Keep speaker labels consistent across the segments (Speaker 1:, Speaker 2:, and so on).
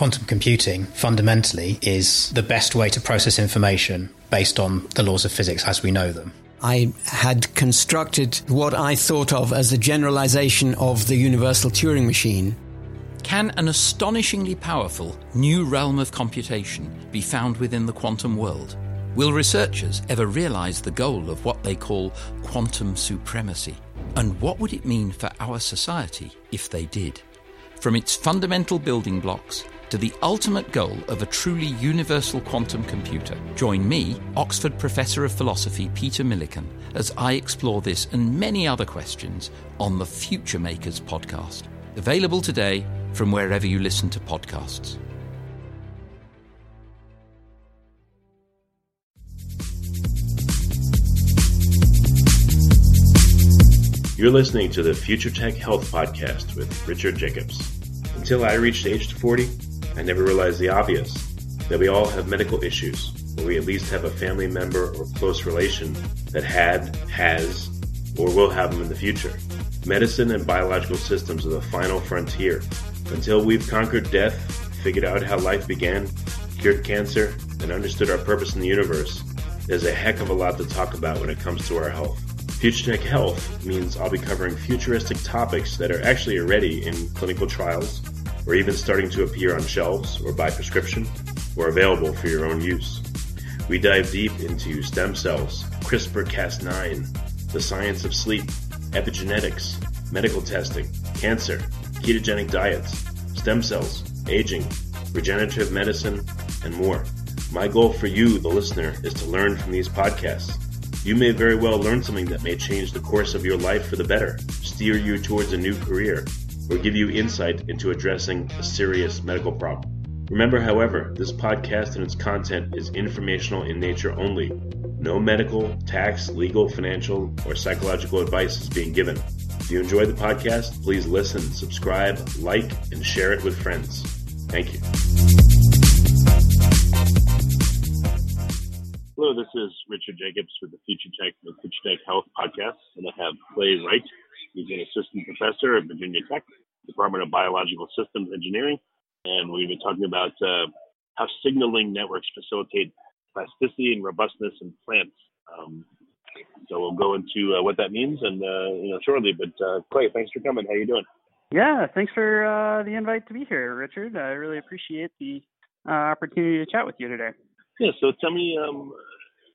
Speaker 1: quantum computing fundamentally is the best way to process information based on the laws of physics as we know them.
Speaker 2: I had constructed what I thought of as a generalization of the universal Turing machine.
Speaker 3: Can an astonishingly powerful new realm of computation be found within the quantum world? Will researchers ever realize the goal of what they call quantum supremacy? And what would it mean for our society if they did? From its fundamental building blocks to the ultimate goal of a truly universal quantum computer. Join me, Oxford Professor of Philosophy Peter Millican, as I explore this and many other questions on the Future Makers podcast. Available today from wherever you listen to podcasts.
Speaker 4: You're listening to the Future Tech Health Podcast with Richard Jacobs. Until I reached age 40, I never realized the obvious that we all have medical issues, or we at least have a family member or close relation that had, has, or will have them in the future. Medicine and biological systems are the final frontier. Until we've conquered death, figured out how life began, cured cancer, and understood our purpose in the universe, there's a heck of a lot to talk about when it comes to our health. Future Tech Health means I'll be covering futuristic topics that are actually already in clinical trials or even starting to appear on shelves or by prescription or available for your own use. We dive deep into stem cells, CRISPR Cas9, the science of sleep, epigenetics, medical testing, cancer, ketogenic diets, stem cells, aging, regenerative medicine, and more. My goal for you, the listener, is to learn from these podcasts. You may very well learn something that may change the course of your life for the better, steer you towards a new career, or give you insight into addressing a serious medical problem. Remember, however, this podcast and its content is informational in nature only. No medical, tax, legal, financial, or psychological advice is being given. If you enjoyed the podcast, please listen, subscribe, like, and share it with friends. Thank you. Hello, this is Richard Jacobs with the Future Tech the Future Tech Health Podcast, and I have Clay Wright. He's an assistant professor at Virginia Tech, Department of Biological Systems Engineering, and we've been talking about uh, how signaling networks facilitate plasticity and robustness in plants. Um, so we'll go into uh, what that means and uh, you know shortly. But uh, Clay, thanks for coming. How are you doing?
Speaker 5: Yeah, thanks for uh, the invite to be here, Richard. I really appreciate the uh, opportunity to chat with you today.
Speaker 4: Yeah. So tell me, um,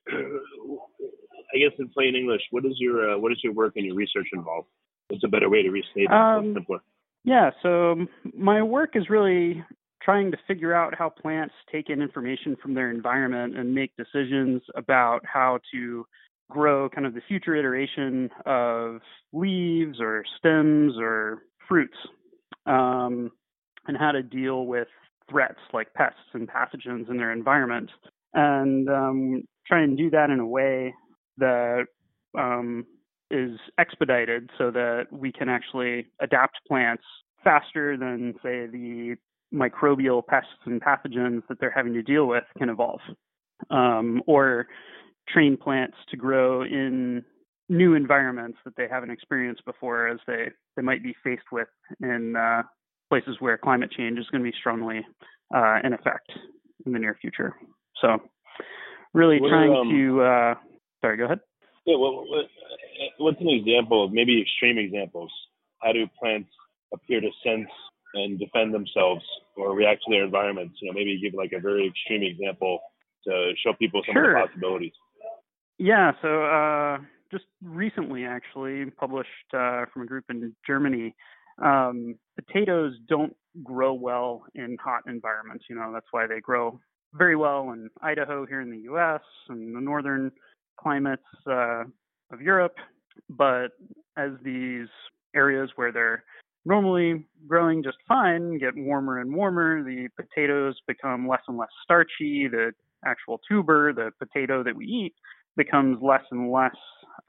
Speaker 4: I guess in plain English, what is your uh, what is your work and your research involved? What's a better way to restate it? Um, simpler.
Speaker 5: Yeah. So my work is really trying to figure out how plants take in information from their environment and make decisions about how to grow kind of the future iteration of leaves or stems or fruits um, and how to deal with threats like pests and pathogens in their environment and um, try and do that in a way that um, is expedited so that we can actually adapt plants faster than, say, the microbial pests and pathogens that they're having to deal with can evolve. Um, or train plants to grow in new environments that they haven't experienced before as they, they might be faced with in uh, places where climate change is going to be strongly uh, in effect in the near future. So, really what trying are, um, to. Uh, sorry, go ahead.
Speaker 4: Yeah, well, what's an example of maybe extreme examples? How do plants appear to sense and defend themselves or react to their environments? You know, maybe give like a very extreme example to show people some
Speaker 5: sure.
Speaker 4: of the possibilities.
Speaker 5: Yeah, so uh, just recently, actually, published uh, from a group in Germany. Um, potatoes don't grow well in hot environments. You know, that's why they grow very well in Idaho here in the U.S. and the northern climates uh, of Europe. But as these areas where they're normally growing just fine get warmer and warmer, the potatoes become less and less starchy. The actual tuber, the potato that we eat, becomes less and less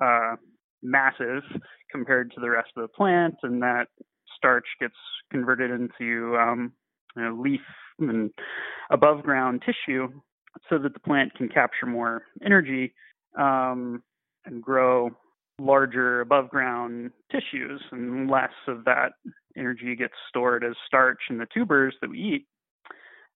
Speaker 5: uh, massive compared to the rest of the plant, and that starch gets converted into um, you know, leaf and above ground tissue so that the plant can capture more energy um, and grow larger above ground tissues and less of that energy gets stored as starch in the tubers that we eat.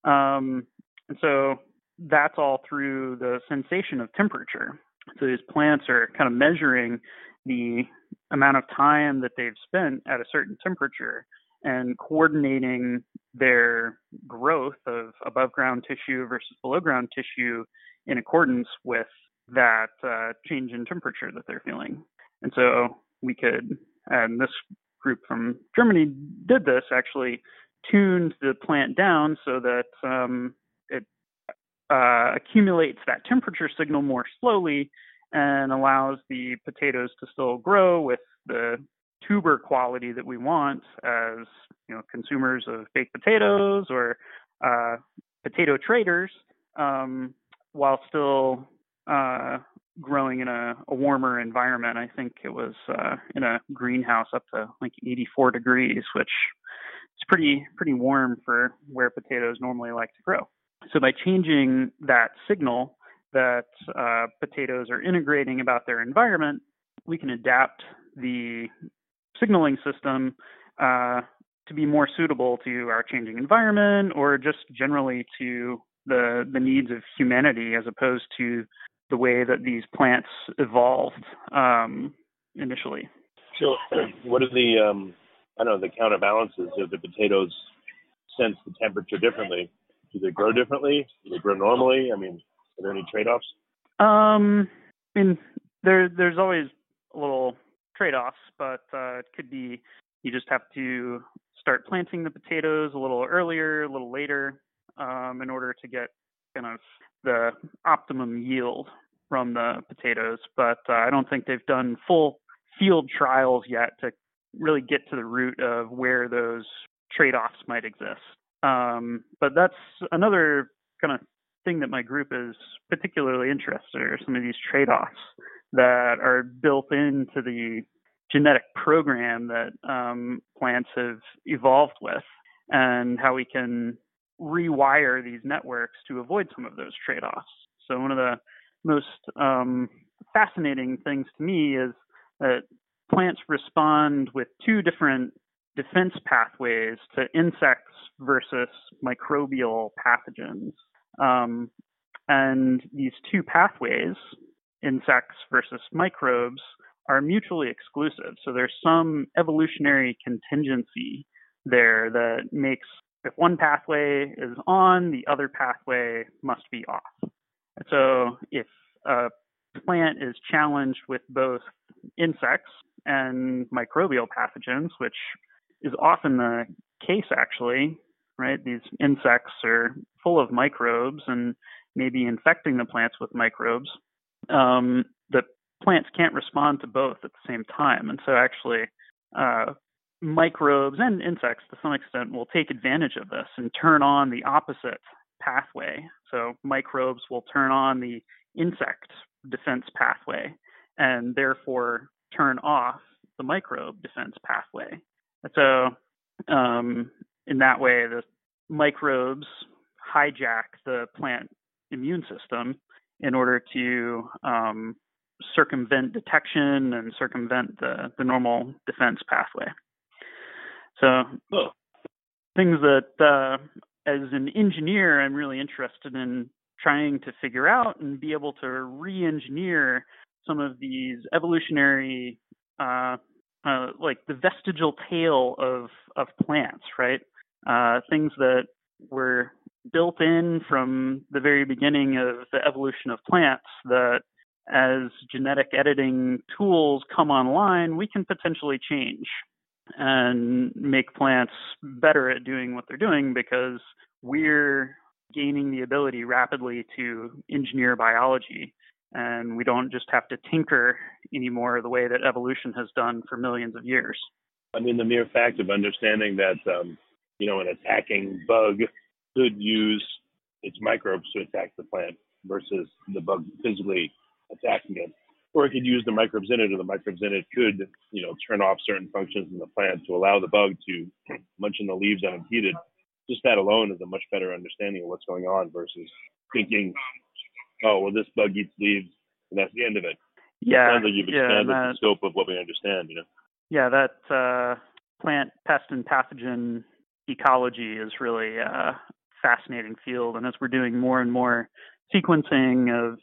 Speaker 5: Um, and so that's all through the sensation of temperature. So these plants are kind of measuring the amount of time that they've spent at a certain temperature and coordinating their growth of above ground tissue versus below ground tissue in accordance with that uh, change in temperature that they're feeling. And so we could, and this group from Germany did this actually, tuned the plant down so that um, it uh, accumulates that temperature signal more slowly and allows the potatoes to still grow with the tuber quality that we want as you know consumers of baked potatoes or uh, potato traders, um, while still uh, growing in a, a, warmer environment. I think it was uh, in a greenhouse up to like 84 degrees, which is pretty pretty warm for where potatoes normally like to grow. So by changing that signal that uh, potatoes are integrating about their environment, we can adapt the signaling system uh, to be more suitable to our changing environment or just generally to the the needs of humanity as opposed to the way that these plants evolved um, initially.
Speaker 4: So, what are the um, I don't know the counterbalances of the potatoes sense the temperature differently? Do they grow differently? Do they grow normally? I mean, are there any trade-offs?
Speaker 5: Um, I mean, there there's always a little trade-offs, but uh, it could be you just have to start planting the potatoes a little earlier, a little later, um, in order to get kind of the optimum yield from the potatoes. But uh, I don't think they've done full field trials yet to really get to the root of where those trade-offs might exist. Um, but that's another kind of thing that my group is particularly interested in, some of these trade-offs that are built into the genetic program that um, plants have evolved with, and how we can rewire these networks to avoid some of those trade-offs. So one of the most um, fascinating things to me is that plants respond with two different defense pathways to insects versus microbial pathogens. Um, and these two pathways, insects versus microbes, are mutually exclusive. So there's some evolutionary contingency there that makes if one pathway is on, the other pathway must be off. So if a plant is challenged with both insects and microbial pathogens, which is often the case actually, right? These insects are full of microbes and maybe infecting the plants with microbes. Um, the plants can't respond to both at the same time. And so actually, uh, microbes and insects to some extent will take advantage of this and turn on the opposite pathway. So microbes will turn on the insect defense pathway and therefore turn off the microbe defense pathway. And so um, in that way, the microbes hijack the plant immune system in order to um, circumvent detection and circumvent the, the normal defense pathway. So, things that uh, as an engineer, I'm really interested in trying to figure out and be able to re engineer some of these evolutionary, uh, uh, like the vestigial tail of, of plants, right? Uh, things that were built in from the very beginning of the evolution of plants that as genetic editing tools come online, we can potentially change and make plants better at doing what they're doing because we're gaining the ability rapidly to engineer biology. And we don't just have to tinker anymore the way that evolution has done for millions of years.
Speaker 4: I mean, the mere fact of understanding that, um, you know, an attacking bug could use its microbes to attack the plant versus the bug physically attacking it. Or it could use the microbes in it, or the microbes in it could, you know, turn off certain functions in the plant to allow the bug to munch on the leaves unimpeded. Just that alone is a much better understanding of what's going on versus thinking, oh, well, this bug eats leaves, and that's the end of it.
Speaker 5: Yeah,
Speaker 4: it sounds like you've expanded
Speaker 5: yeah,
Speaker 4: that, the scope of what we understand. You know.
Speaker 5: Yeah, that uh, plant pest and pathogen ecology is really uh, fascinating field. And as we're doing more and more sequencing of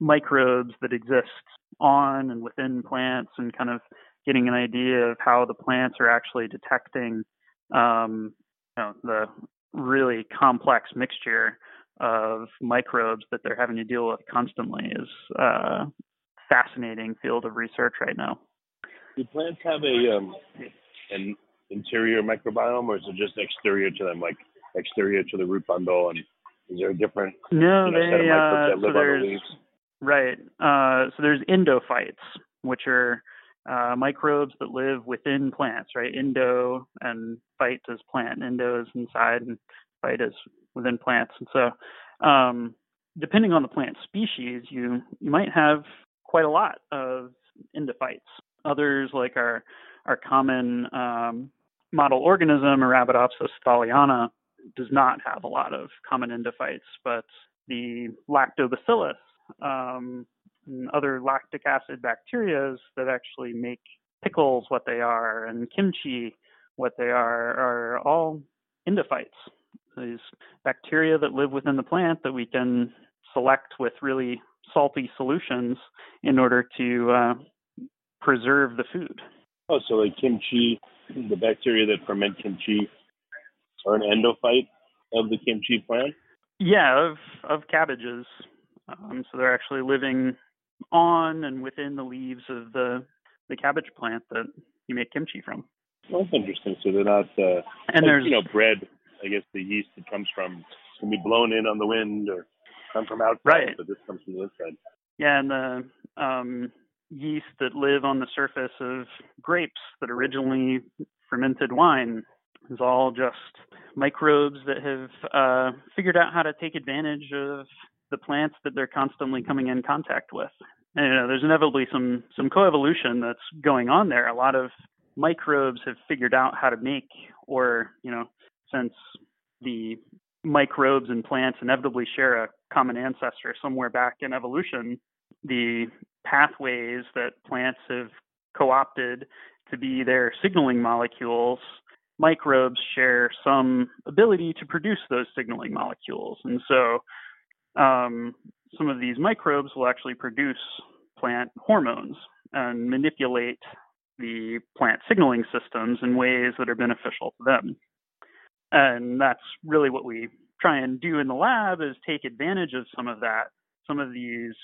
Speaker 5: microbes that exist on and within plants and kind of getting an idea of how the plants are actually detecting um, you know, the really complex mixture of microbes that they're having to deal with constantly is a uh, fascinating field of research right now.
Speaker 4: Do plants have a um, an interior microbiome, or is it just exterior to them, like exterior to the root bundle? And is there a different
Speaker 5: no?
Speaker 4: You know,
Speaker 5: they uh, so there's right. Uh, so there's endophytes, which are uh, microbes that live within plants, right? Endo and phyte is plant. Endo is inside, and phyte is within plants. And so, um, depending on the plant species, you you might have quite a lot of endophytes. Others, like our our common um, model organism, Arabidopsis thaliana, does not have a lot of common endophytes, but the lactobacillus um, and other lactic acid bacteria that actually make pickles what they are and kimchi what they are are all endophytes. These bacteria that live within the plant that we can select with really salty solutions in order to uh, preserve the food.
Speaker 4: Oh, so like kimchi, the bacteria that ferment kimchi are an endophyte of the kimchi plant?
Speaker 5: Yeah, of of cabbages. Um, so they're actually living on and within the leaves of the the cabbage plant that you make kimchi from.
Speaker 4: Well, that's interesting. So they're not uh,
Speaker 5: and like, there's
Speaker 4: you know bread. I guess the yeast that comes from can be blown in on the wind or come from outside,
Speaker 5: right.
Speaker 4: but this comes from the inside.
Speaker 5: Yeah, and the um, yeast that live on the surface of grapes that originally fermented wine is all just microbes that have uh, figured out how to take advantage of the plants that they're constantly coming in contact with. And, you know, there's inevitably some some coevolution that's going on there. A lot of microbes have figured out how to make, or you know, since the microbes and plants inevitably share a common ancestor somewhere back in evolution, the pathways that plants have co-opted to be their signaling molecules microbes share some ability to produce those signaling molecules. And so um, some of these microbes will actually produce plant hormones and manipulate the plant signaling systems in ways that are beneficial to them. And that's really what we try and do in the lab is take advantage of some of that, some of these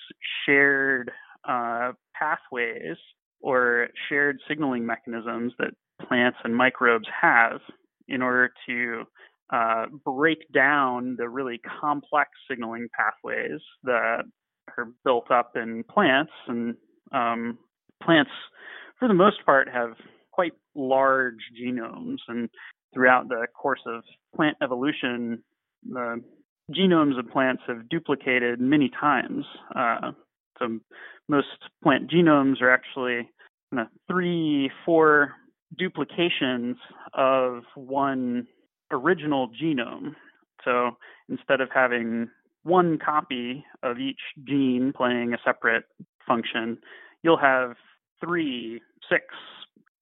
Speaker 5: shared uh, pathways or shared signaling mechanisms that plants and microbes have in order to uh, break down the really complex signaling pathways that are built up in plants. And um, plants, for the most part, have quite large genomes. And throughout the course of plant evolution, the genomes of plants have duplicated many times. Uh, so most plant genomes are actually you know, three, four duplications of one original genome. So instead of having one copy of each gene playing a separate function, you'll have three, six,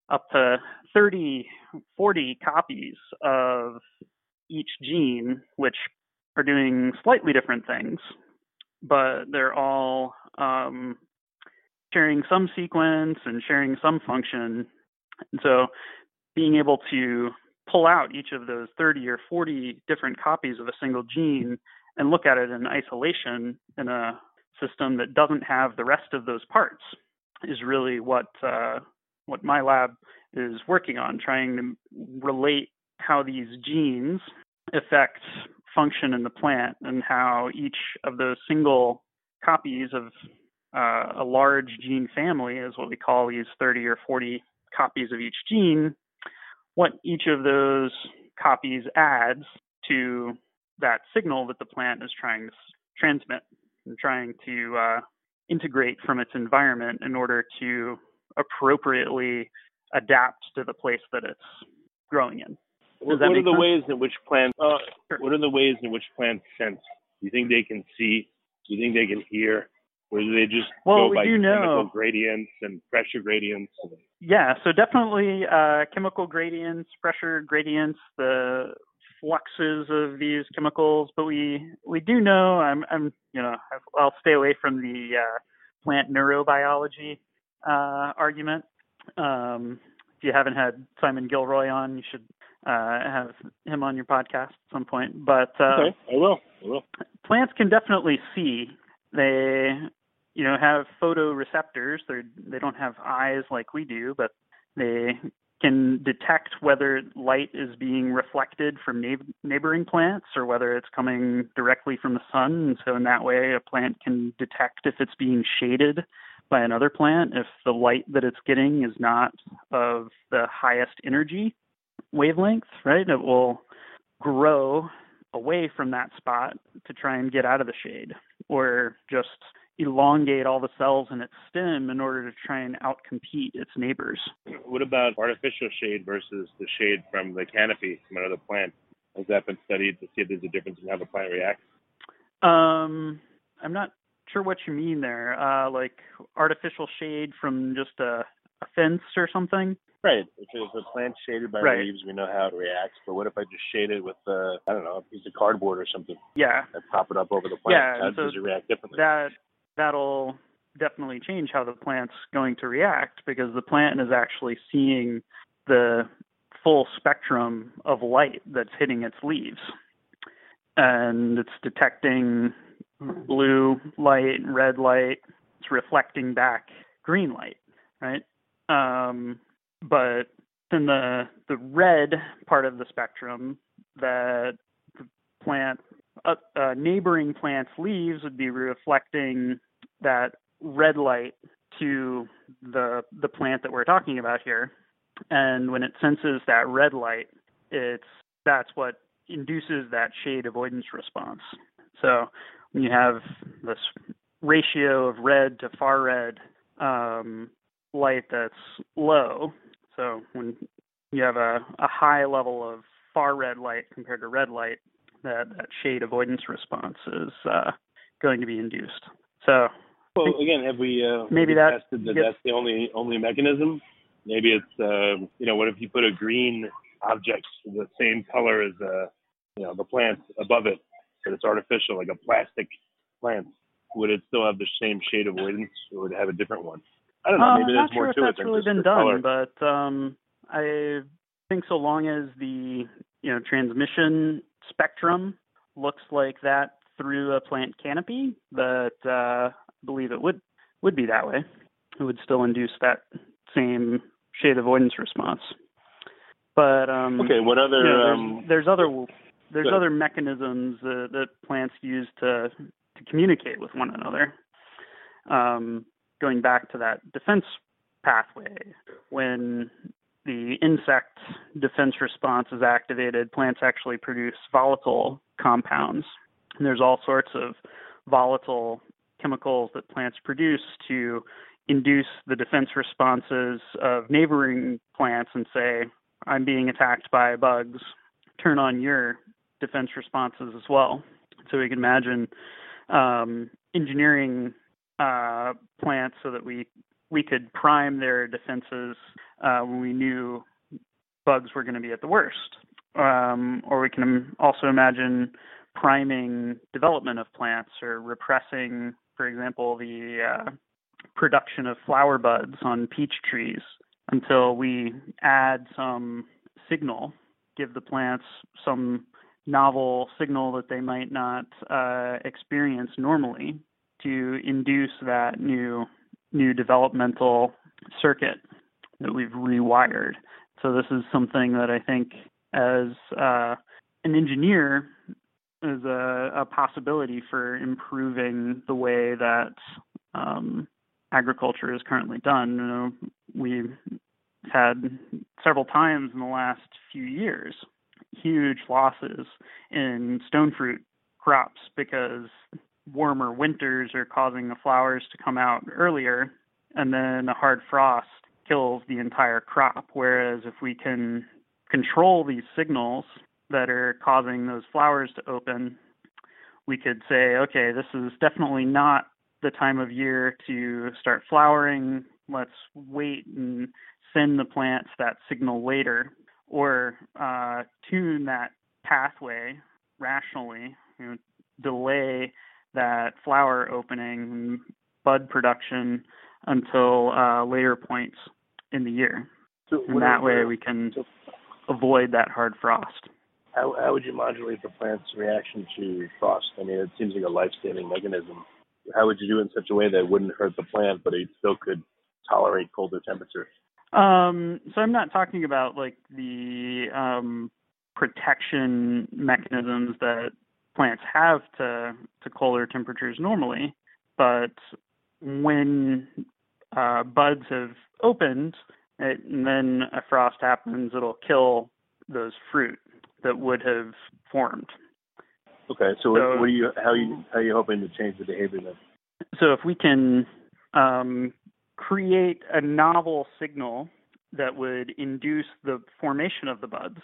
Speaker 5: up to 30, 40 copies of each gene, which are doing slightly different things, but they're all um, sharing some sequence and sharing some function. And so being able to pull out each of those 30 or 40 different copies of a single gene and look at it in isolation in a system that doesn't have the rest of those parts is really what uh, what my lab is working on, trying to relate how these genes affect function in the plant and how each of those single copies of uh, a large gene family is what we call these 30 or 40 copies of each gene what each of those copies adds to that signal that the plant is trying to transmit and trying to uh, integrate from its environment in order to appropriately adapt to the place that it's growing in.
Speaker 4: What are the sense? ways in which plants? Uh, sure. What are the ways in which plants sense? Do you think they can see? Do you think they can hear? Or do they just
Speaker 5: well,
Speaker 4: go by
Speaker 5: chemical
Speaker 4: know. gradients and pressure gradients?
Speaker 5: Yeah, so definitely uh, chemical gradients, pressure gradients. The fluxes of these chemicals, but we we do know. I'm I'm you know I'll stay away from the uh, plant neurobiology uh, argument. Um, if you haven't had Simon Gilroy on, you should uh, have him on your podcast at some point. But
Speaker 4: uh, okay, I will. I will.
Speaker 5: Plants can definitely see. They you know have photoreceptors. They they don't have eyes like we do, but they can detect whether light is being reflected from neighboring plants or whether it's coming directly from the sun. And so, in that way, a plant can detect if it's being shaded by another plant if the light that it's getting is not of the highest energy wavelength, right? It will grow away from that spot to try and get out of the shade or just elongate all the cells in its stem in order to try and outcompete its neighbors.
Speaker 4: What about artificial shade versus the shade from the canopy from another plant? Has that been studied to see if there's a difference in how the plant reacts?
Speaker 5: Um, I'm not sure what you mean there. Uh, like artificial shade from just a, a fence or something.
Speaker 4: Right. If, if a plant's shaded by right. leaves, we know how it reacts. But what if I just shade it with, uh, I don't know, a piece of cardboard or something?
Speaker 5: Yeah.
Speaker 4: And pop it up over the plant.
Speaker 5: Yeah.
Speaker 4: How
Speaker 5: so
Speaker 4: does it react differently?
Speaker 5: That that'll definitely change how the plant's going to react because the plant is actually seeing the full spectrum of light that's hitting its leaves. And it's detecting blue light, red light. It's reflecting back green light, right? Um, but in the the red part of the spectrum, that the plant, uh, uh, neighboring plant's leaves would be reflecting that red light to the the plant that we're talking about here. And when it senses that red light, it's that's what induces that shade avoidance response. So when you have this ratio of red to far red um, light that's low, so when you have a, a high level of far red light compared to red light, that, that shade avoidance response is uh, going to be induced. So
Speaker 4: well, again, have we uh,
Speaker 5: maybe
Speaker 4: have
Speaker 5: that
Speaker 4: tested that
Speaker 5: gets,
Speaker 4: that's the only only mechanism? Maybe it's uh, you know what if you put a green object the same color as uh, you know the plant above it but it's artificial, like a plastic plant, would it still have the same shade avoidance, or would it have a different one? I don't know.
Speaker 5: Uh,
Speaker 4: maybe there's
Speaker 5: more
Speaker 4: sure
Speaker 5: to
Speaker 4: it
Speaker 5: that's
Speaker 4: than
Speaker 5: really
Speaker 4: just
Speaker 5: been
Speaker 4: the
Speaker 5: done,
Speaker 4: color.
Speaker 5: but um, I think so long as the you know transmission spectrum looks like that through a plant canopy, but uh, I believe it would would be that way. It would still induce that same shade avoidance response. But um,
Speaker 4: okay, what other?
Speaker 5: You know, there's,
Speaker 4: um,
Speaker 5: there's other there's other mechanisms uh, that plants use to to communicate with one another. Um, going back to that defense pathway, when the insect defense response is activated, plants actually produce volatile compounds. And there's all sorts of volatile chemicals that plants produce to induce the defense responses of neighboring plants and say, I'm being attacked by bugs, turn on your defense responses as well. So we can imagine um, engineering uh, plants so that we we could prime their defenses uh, when we knew bugs were going to be at the worst. Um, or we can also imagine priming development of plants or repressing, for example, the uh, production of flower buds on peach trees until we add some signal, give the plants some novel signal that they might not uh, experience normally to induce that new new developmental circuit that we've rewired. So this is something that I think, as uh, an engineer, is a, a, possibility for improving the way that um, agriculture is currently done. You know, we've had several times in the last few years huge losses in stone fruit crops because warmer winters are causing the flowers to come out earlier and then a hard frost kills the entire crop whereas if we can control these signals that are causing those flowers to open we could say okay this is definitely not the time of year to start flowering. Let's wait and send the plants that signal later or uh, tune that pathway rationally, you know, delay that flower opening, bud production until uh, later points in the year. So and that way we can so, avoid that hard frost.
Speaker 6: How, how would you modulate the plant's reaction to frost? I mean, it seems like a life-saving mechanism. How would you do it in such a way that it wouldn't hurt the plant, but it still could tolerate colder temperatures?
Speaker 5: Um, so I'm not talking about like the um, protection mechanisms that plants have to to colder temperatures normally, but when uh, buds have opened it, and then a frost happens, it'll kill those fruit that would have formed.
Speaker 6: Okay, so, so what, what are you how are you how are you hoping to change the behavior then?
Speaker 5: So if we can um, create a novel signal that would induce the formation of the buds.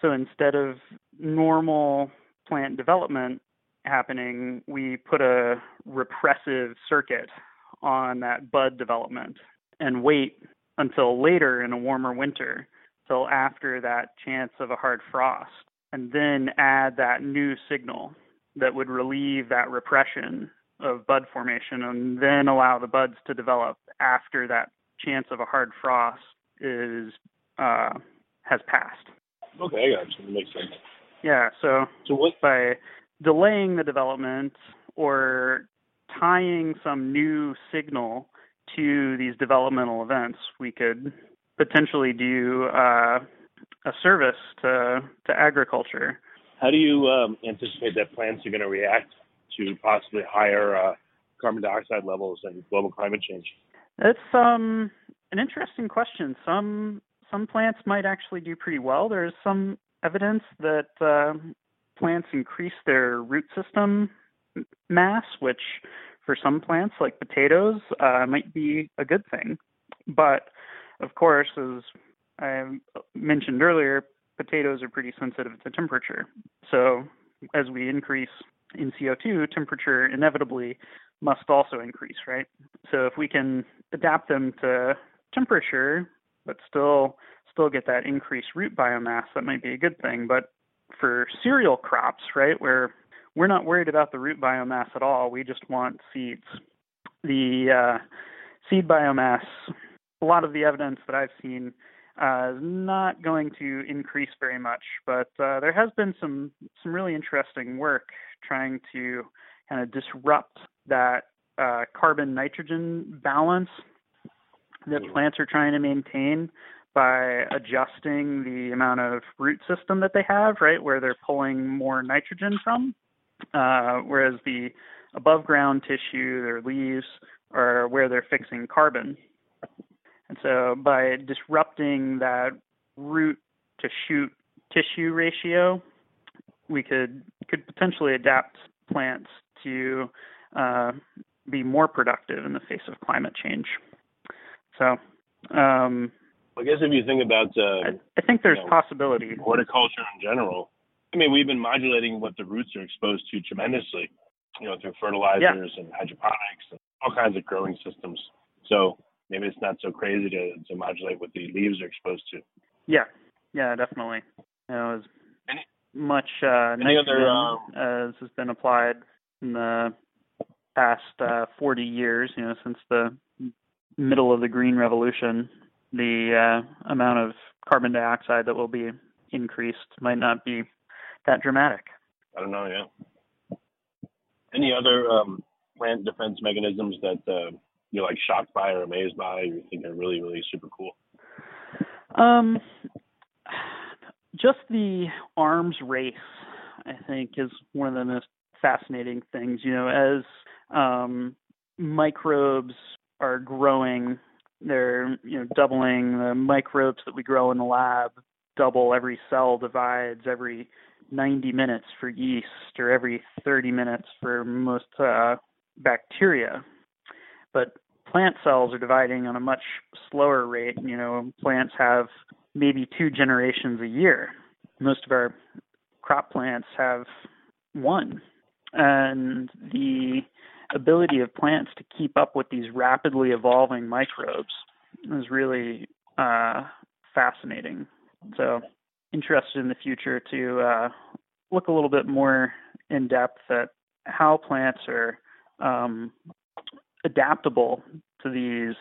Speaker 5: So instead of normal plant development happening, we put a repressive circuit on that bud development and wait until later in a warmer winter, till after that chance of a hard frost, and then add that new signal that would relieve that repression of bud formation and then allow the buds to develop after that chance of a hard frost is uh, has passed.
Speaker 6: Okay, I got you. That makes sense.
Speaker 5: Yeah, so,
Speaker 6: so what?
Speaker 5: by delaying the development or tying some new signal to these developmental events, we could potentially do uh, a service to to agriculture.
Speaker 6: How do you um, anticipate that plants are going to react to possibly higher uh, carbon dioxide levels and global climate change?
Speaker 5: It's um, an interesting question. Some some plants might actually do pretty well. There's some evidence that uh, plants increase their root system mass, which for some plants like potatoes uh, might be a good thing. But of course, as I mentioned earlier, potatoes are pretty sensitive to temperature. So as we increase in CO2, temperature inevitably must also increase, right? So if we can adapt them to temperature, but still still get that increased root biomass, that might be a good thing. But for cereal crops, right, where we're not worried about the root biomass at all, we just want seeds. The uh, seed biomass, a lot of the evidence that I've seen uh, is not going to increase very much, but uh, there has been some some really interesting work trying to kind of disrupt that uh, carbon nitrogen balance that plants are trying to maintain by adjusting the amount of root system that they have, right, where they're pulling more nitrogen from, uh, whereas the above ground tissue, their leaves, are where they're fixing carbon. And so by disrupting that root to shoot tissue ratio, we could could potentially adapt plants to uh, be more productive in the face of climate change. So, um,
Speaker 6: I guess if you think about, uh,
Speaker 5: I, I, think there's you know, possibility.
Speaker 6: Horticulture in general. I mean, we've been modulating what the roots are exposed to tremendously, you know, through fertilizers yeah. and hydroponics and all kinds of growing systems. So maybe it's not so crazy to, to modulate what the leaves are exposed to.
Speaker 5: Yeah, yeah, definitely. You know, as any, much uh,
Speaker 6: any other, um,
Speaker 5: as has been applied in the past uh, 40 years, you know, since the middle of the green revolution, the uh, amount of carbon dioxide that will be increased might not be that dramatic.
Speaker 6: I don't know. Yeah. Any other um, plant defense mechanisms that uh, you're like shocked by or amazed by? You think are really, really super cool?
Speaker 5: Um, just the arms race, I think, is one of the most fascinating things. You know, as um, microbes are growing. They're you know doubling the microbes that we grow in the lab. Double every cell divides every 90 minutes for yeast, or every 30 minutes for most uh, bacteria. But plant cells are dividing on a much slower rate. You know, plants have maybe two generations a year. Most of our crop plants have one. And the ability of plants to keep up with these rapidly evolving microbes is really uh, fascinating. So, interested in the future to uh, look a little bit more in depth at how plants are um, adaptable to these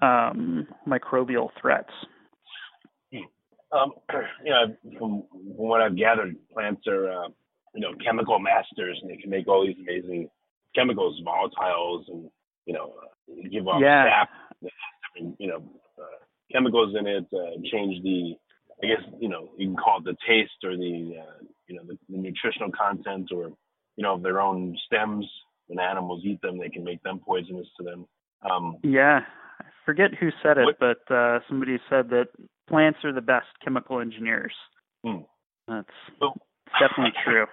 Speaker 5: um, microbial threats.
Speaker 6: Um, you know, from, from what I've gathered, plants are uh, you know chemical masters, and they can make all these amazing chemicals, volatiles, and you know give off
Speaker 5: yeah.
Speaker 6: sap, you know uh, chemicals in it, uh, change the I guess you know you can call it the taste or the uh, you know the, the nutritional content or you know of their own stems. When animals eat them, they can make them poisonous to them. Um,
Speaker 5: yeah, I forget who said it,
Speaker 6: what,
Speaker 5: but uh, somebody said that plants are the best chemical engineers.
Speaker 6: Hmm.
Speaker 5: That's
Speaker 6: so,
Speaker 5: definitely true.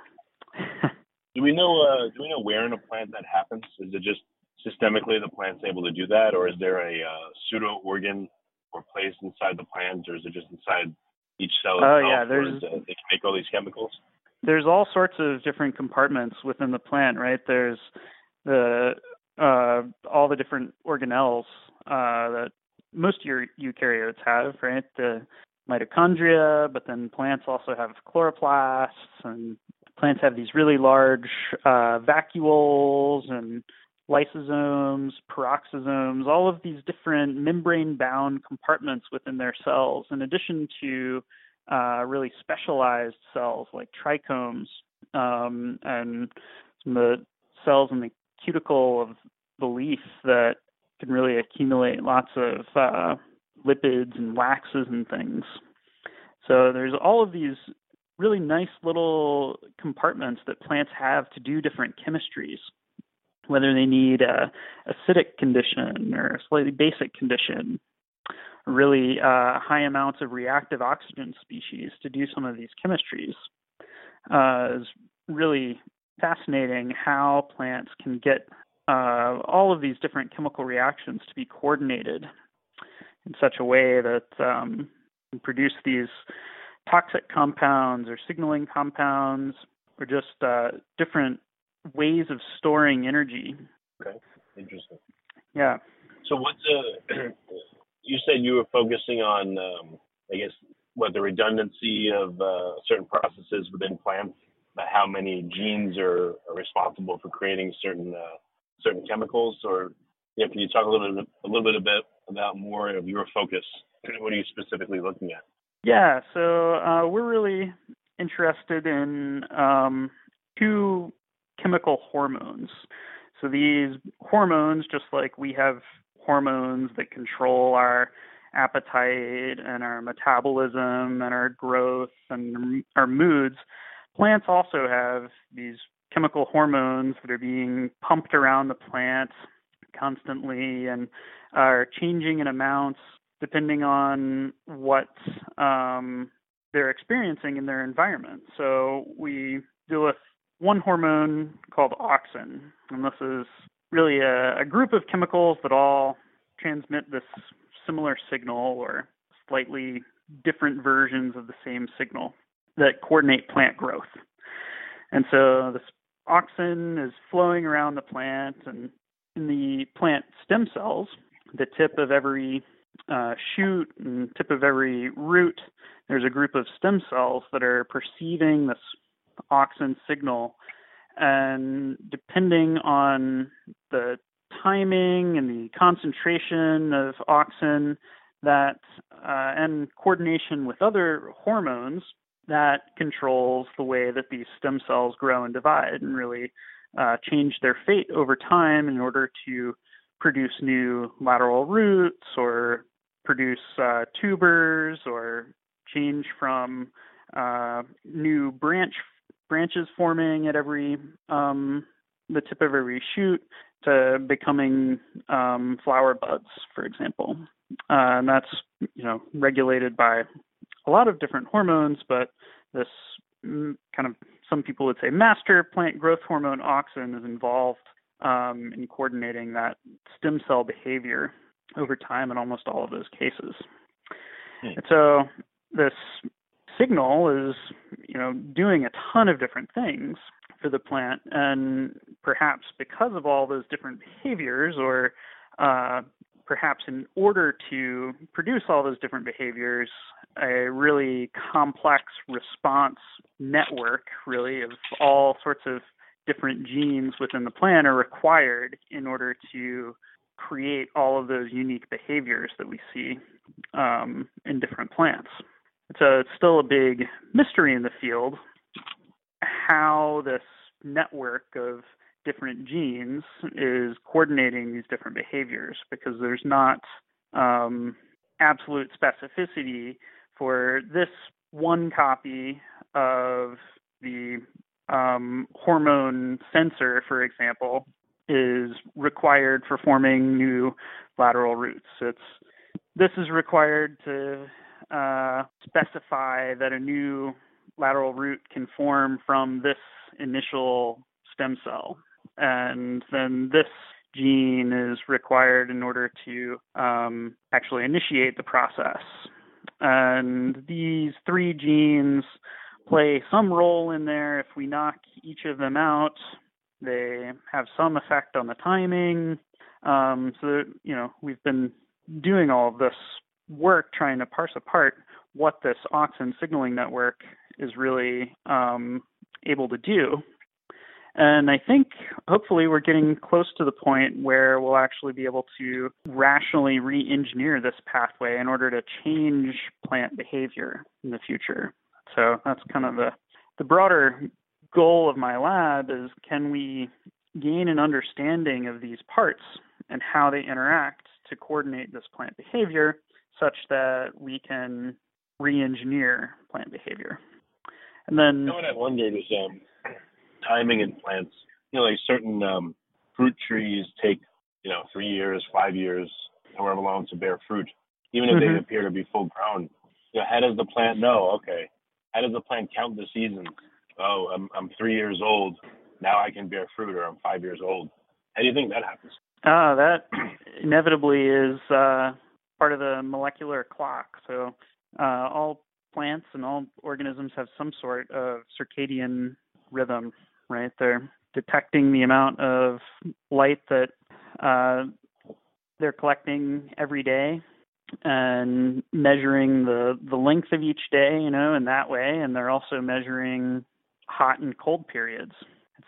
Speaker 6: do we know? Uh, do we know where in a plant that happens? Is it just systemically the plant's able to do that, or is there a uh, pseudo organ or place inside the plant, or is it just inside each cell
Speaker 5: oh, yeah, there's
Speaker 6: uh, they can make all these chemicals.
Speaker 5: There's all sorts of different compartments within the plant, right? There's the uh, all the different organelles uh, that most of your eukaryotes have, right? The mitochondria, but then plants also have chloroplasts, and plants have these really large uh, vacuoles and lysosomes, peroxisomes, all of these different membrane bound compartments within their cells, in addition to uh, really specialized cells like trichomes um, and the cells in the cuticle of the leaf that can really accumulate lots of uh, lipids and waxes and things. So there's all of these really nice little compartments that plants have to do different chemistries whether they need a acidic condition or a slightly basic condition, really uh, high amounts of reactive oxygen species to do some of these chemistries. Uh, is really fascinating how plants can get uh, all of these different chemical reactions to be coordinated in such a way that um, produce these toxic compounds or signaling compounds or just uh, different ways of storing energy.
Speaker 6: Okay, interesting.
Speaker 5: Yeah.
Speaker 6: So what's a? you said you were focusing on, um, I guess, what the redundancy of uh, certain processes within plants, how many genes are, are responsible for creating certain uh, certain chemicals, or yeah, can you talk a little bit a little bit about about more of your focus? What are you specifically looking at?
Speaker 5: Yeah, so uh, we're really interested in um, two chemical hormones. So these hormones, just like we have hormones that control our appetite and our metabolism and our growth and our moods, plants also have these chemical hormones that are being pumped around the plant constantly and are changing in amounts depending on what um, they're experiencing in their environment. So we deal with one hormone called auxin, and this is really a, a group of chemicals that all transmit this similar signal or slightly different versions of the same signal that coordinate plant growth. And so this auxin is flowing around the plant and in the plant stem cells, the tip of every uh, shoot and tip of every root, there's a group of stem cells that are perceiving this auxin signal. And depending on the timing and the concentration of auxin, that uh, and coordination with other hormones, that controls the way that these stem cells grow and divide and really uh, change their fate over time in order to produce new lateral roots or produce uh, tubers or change from uh, new branch branches forming at every um, the tip of every shoot to becoming um, flower buds, for example. Uh, and that's you know regulated by a lot of different hormones, but this mm, kind of some people would say master plant growth hormone auxin is involved um, in coordinating that stem cell behavior over time in almost all of those cases. Hmm. And so this signal is you know doing a ton of different things for the plant and perhaps because of all those different behaviors or uh, perhaps in order to produce all those different behaviors a really complex response network, really, of all sorts of different genes within the plant are required in order to create all of those unique behaviors that we see um, in different plants. So it's still a big mystery in the field how this network of different genes is coordinating these different behaviors because there's not um, absolute specificity for this one copy of the um, hormone sensor, for example, is required for forming new lateral roots. It's this is required to uh, specify that a new lateral root can form from this initial stem cell, and then this gene is required in order to um, actually initiate the process. And these three genes play some role in there. If we knock each of them out, they have some effect on the timing. Um, so, you know, we've been doing all of this work trying to parse apart what this auxin signaling network is really um, able to do. And I think hopefully we're getting close to the point where we'll actually be able to rationally re engineer this pathway in order to change plant behavior in the future. So that's kind of the, the broader goal of my lab is can we gain an understanding of these parts and how they interact to coordinate this plant behavior such that we can re-engineer plant behavior. And then
Speaker 6: you know what I wondered is um, timing in plants. You know, like certain um, fruit trees take you know three years, five years, however long to bear fruit, even if mm-hmm. they appear to be full grown. You know, how does the plant know? Okay, how does the plant count the seasons? Oh, I'm I'm three years old. Now I can bear fruit, or I'm five years old. How do you think that happens?
Speaker 5: Uh, that inevitably is uh, part of the molecular clock. So uh, all plants and all organisms have some sort of circadian rhythm, right? They're detecting the amount of light that uh, they're collecting every day and measuring the the length of each day, you know, in that way, and they're also measuring hot and cold periods.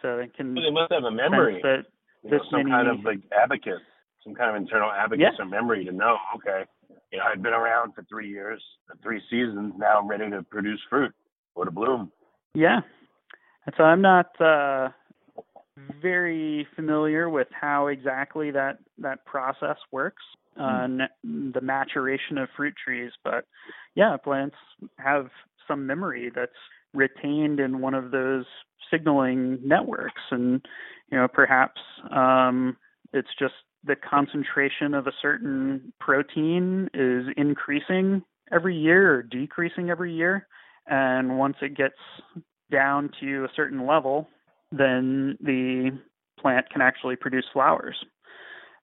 Speaker 5: So they can.
Speaker 6: they must have a memory.
Speaker 5: That
Speaker 6: you know, some
Speaker 5: many,
Speaker 6: kind of like abacus, some kind of internal abacus
Speaker 5: yeah.
Speaker 6: or memory to know. Okay, you know, I've been around for three years, three seasons. Now I'm ready to produce fruit or to bloom.
Speaker 5: Yeah, and so I'm not uh, very familiar with how exactly that that process works on uh, mm. the maturation of fruit trees, but yeah, plants have some memory that's retained in one of those signaling networks, and you know perhaps um, it's just the concentration of a certain protein is increasing every year or decreasing every year, and once it gets down to a certain level, then the plant can actually produce flowers.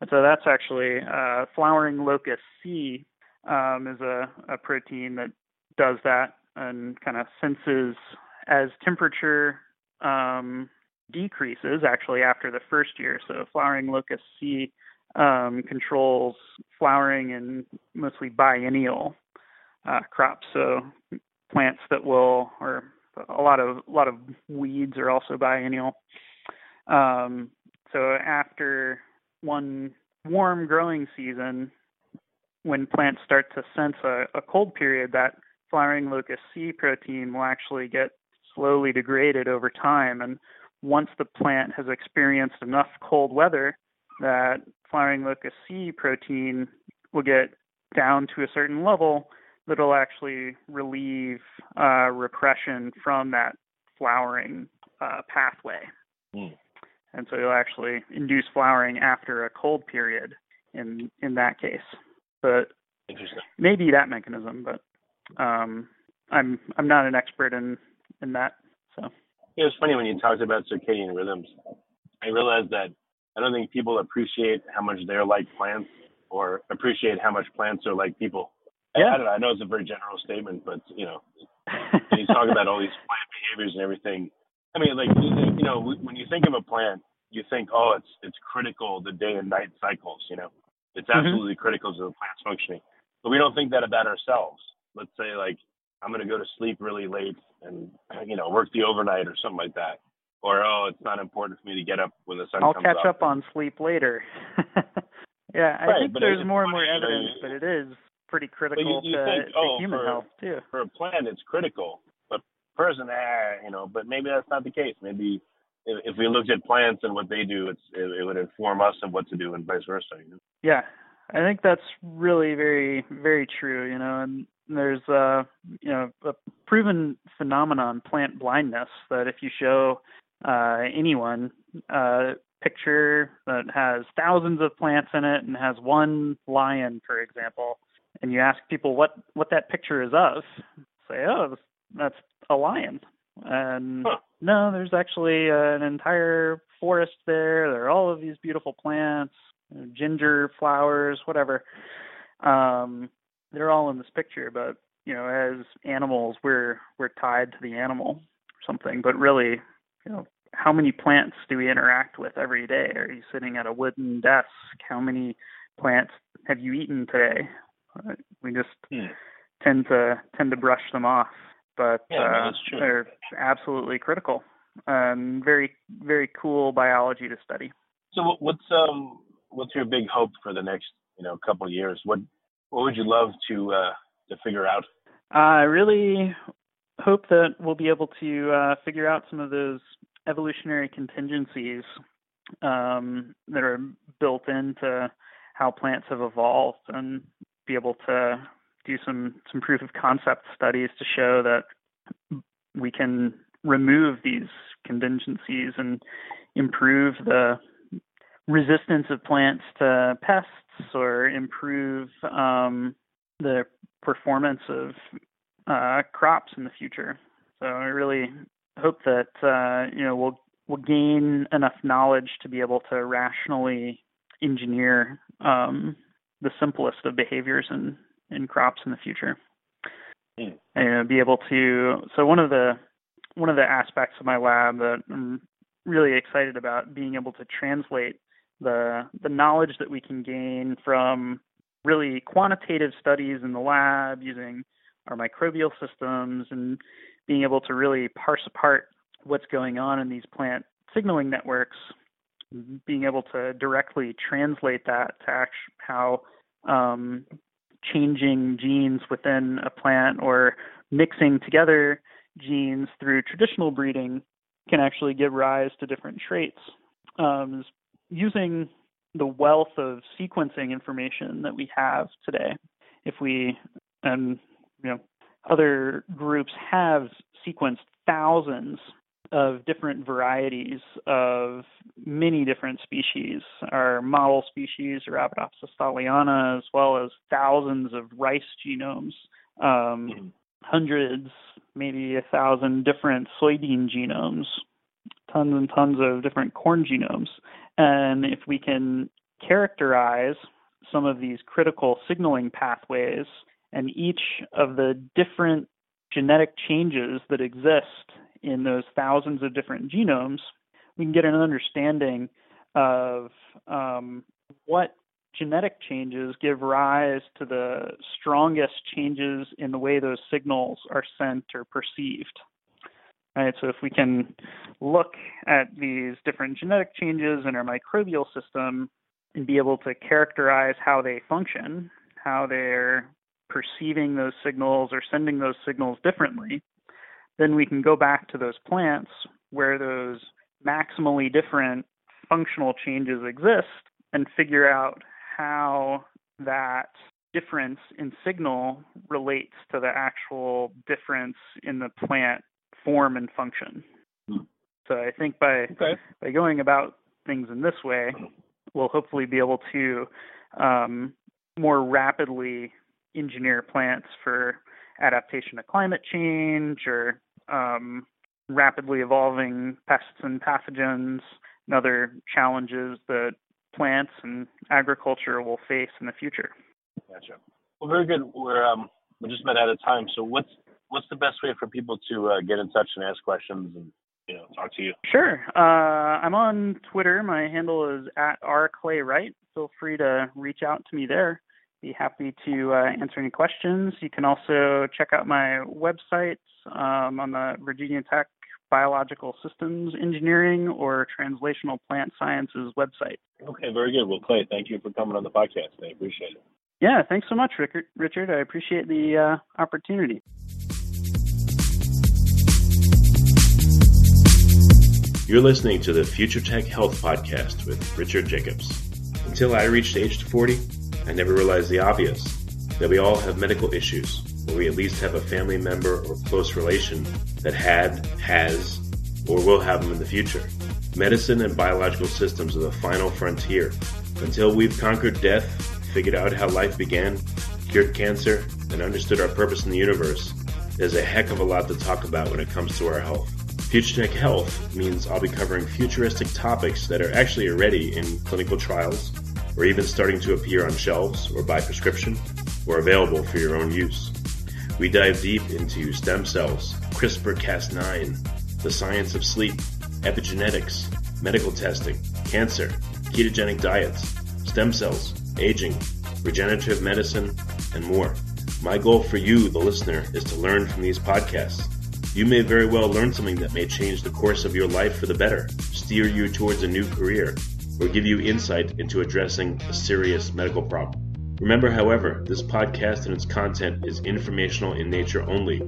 Speaker 5: And so that's actually uh, flowering locus C um, is a, a protein that does that and kind of senses as temperature um, decreases actually after the first year. So flowering locus C um, controls flowering in mostly biennial uh, crops. So plants that will, or a lot of a lot of weeds are also biennial. Um, so after one warm growing season, when plants start to sense a, a cold period, that flowering locus C protein will actually get slowly degraded over time. And once the plant has experienced enough cold weather, that flowering locus C protein will get down to a certain level that'll actually relieve uh, repression from that flowering uh, pathway. Mm. And so you'll actually induce flowering after a cold period in in that case. But maybe that mechanism, but um, I'm I'm not an expert in in that. So
Speaker 6: it was funny when you talked about circadian rhythms. I realized that I don't think people appreciate how much they're like plants or appreciate how much plants are like people.
Speaker 5: Yeah.
Speaker 6: I, I don't know. I know it's a very general statement, but you know, when you talk about all these plant behaviors and everything, I mean, like you know, when you think of a plant, you think, oh, it's it's critical the day and night cycles. You know, it's mm-hmm. absolutely mm-hmm. critical to the plant's functioning. But we don't think that about ourselves. let's say like I'm going to go to sleep really late and you know work the overnight or something like that, or oh, it's not important for me to get up when the sun
Speaker 5: I'll catch
Speaker 6: up.
Speaker 5: up on sleep later. yeah, I
Speaker 6: Right,
Speaker 5: think there's more and more evidence
Speaker 6: you-
Speaker 5: that it is pretty critical
Speaker 6: you
Speaker 5: to,
Speaker 6: think,
Speaker 5: to
Speaker 6: oh,
Speaker 5: human
Speaker 6: for-
Speaker 5: health too.
Speaker 6: For a plant, it's critical, but person, ah, you know, but maybe that's not the case. Maybe if, if we looked at plants and what they do, it's it, it would inform us of what to do and vice versa. You know?
Speaker 5: Yeah, I think that's really very very true. You know, and there's uh you know a proven phenomenon, plant blindness, that if you show uh, anyone a picture that has thousands of plants in it and has one lion, for example, and you ask people what what that picture is of, say, oh, that's a lion, and
Speaker 6: Huh.
Speaker 5: no, there's actually uh, an entire forest there. There are all of these beautiful plants, uh, ginger flowers, whatever. Um, they're all in this picture, but you know, as animals, we're we're tied to the animal or something. But really, you know, how many plants do we interact with every day? Are you sitting at a wooden desk? How many plants have you eaten today? Uh, we just
Speaker 6: Hmm.
Speaker 5: tend to tend to brush them off, but
Speaker 6: Yeah,
Speaker 5: uh, they're absolutely critical and very very cool biology to study.
Speaker 6: So what's um what's your big hope for the next you know couple of years? What what would you love to uh, to figure out?
Speaker 5: I really hope that we'll be able to uh, figure out some of those evolutionary contingencies um, that are built into how plants have evolved and be able to do some, some proof of concept studies to show that we can remove these contingencies and improve the resistance of plants to pests or improve um, the performance of uh, crops in the future. So I really hope that uh, you know we'll we'll gain enough knowledge to be able to rationally engineer um, the simplest of behaviors in, in crops in the future.
Speaker 6: Hmm.
Speaker 5: And be able to so one of the one of the aspects of my lab that I'm really excited about being able to translate the the knowledge that we can gain from really quantitative studies in the lab using our microbial systems and being able to really parse apart what's going on in these plant signaling networks, being able to directly translate that to how um, changing genes within a plant or mixing together genes through traditional breeding can actually give rise to different traits. Um, using the wealth of sequencing information that we have today, if we and you know other groups have sequenced thousands of different varieties of many different species. Our model species, Arabidopsis thaliana, as well as thousands of rice genomes, um, hundreds, maybe a thousand different soybean genomes, tons and tons of different corn genomes. And if we can characterize some of these critical signaling pathways and each of the different genetic changes that exist in those thousands of different genomes, we can get an understanding of um, what genetic changes give rise to the strongest changes in the way those signals are sent or perceived. Right, so if we can look at these different genetic changes in our microbial system and be able to characterize how they function, how they're perceiving those signals or sending those signals differently, then we can go back to those plants where those maximally different functional changes exist and figure out how that difference in signal relates to the actual difference in the plant form and function.
Speaker 6: Hmm.
Speaker 5: So I think by
Speaker 6: Okay.
Speaker 5: by going about things in this way, we'll hopefully be able to um, more rapidly engineer plants for adaptation to climate change or um, rapidly evolving pests and pathogens and other challenges that plants and agriculture will face in the future.
Speaker 6: Gotcha. Well, very good. We're um we're just about out of time. So what's what's the best way for people to uh, get in touch and ask questions and you know talk to you?
Speaker 5: Sure. Uh, I'm on Twitter. My handle is at rclaywright. Feel free to reach out to me there. Be happy to uh, answer any questions. You can also check out my website um, on the Virginia Tech Biological Systems Engineering or Translational Plant Sciences website.
Speaker 6: Okay, very good. Well, Clay, thank you for coming on the podcast. I appreciate it.
Speaker 5: Yeah, thanks so much, Richard. I appreciate the uh, opportunity.
Speaker 4: You're listening to the Future Tech Health Podcast with Richard Jacobs. Until I reached age 40, I never realized the obvious that we all have medical issues, or we at least have a family member or close relation that had, has, or will have them in the future. Medicine and biological systems are the final frontier. Until we've conquered death, figured out how life began, cured cancer, and understood our purpose in the universe, there's a heck of a lot to talk about when it comes to our health. Future Tech Health means I'll be covering futuristic topics that are actually already in clinical trials, or even starting to appear on shelves or by prescription, or available for your own use. We dive deep into stem cells, CRISPR Cas9, the science of sleep, epigenetics, medical testing, cancer, ketogenic diets, stem cells, aging, regenerative medicine, and more. My goal for you, the listener, is to learn from these podcasts. You may very well learn something that may change the course of your life for the better, steer you towards a new career, or give you insight into addressing a serious medical problem. Remember, however, this podcast and its content is informational in nature only.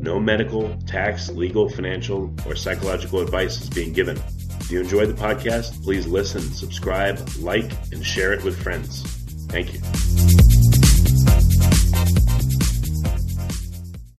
Speaker 4: No medical, tax, legal, financial, or psychological advice is being given. If you enjoyed the podcast, please listen, subscribe, like, and share it with friends. Thank you.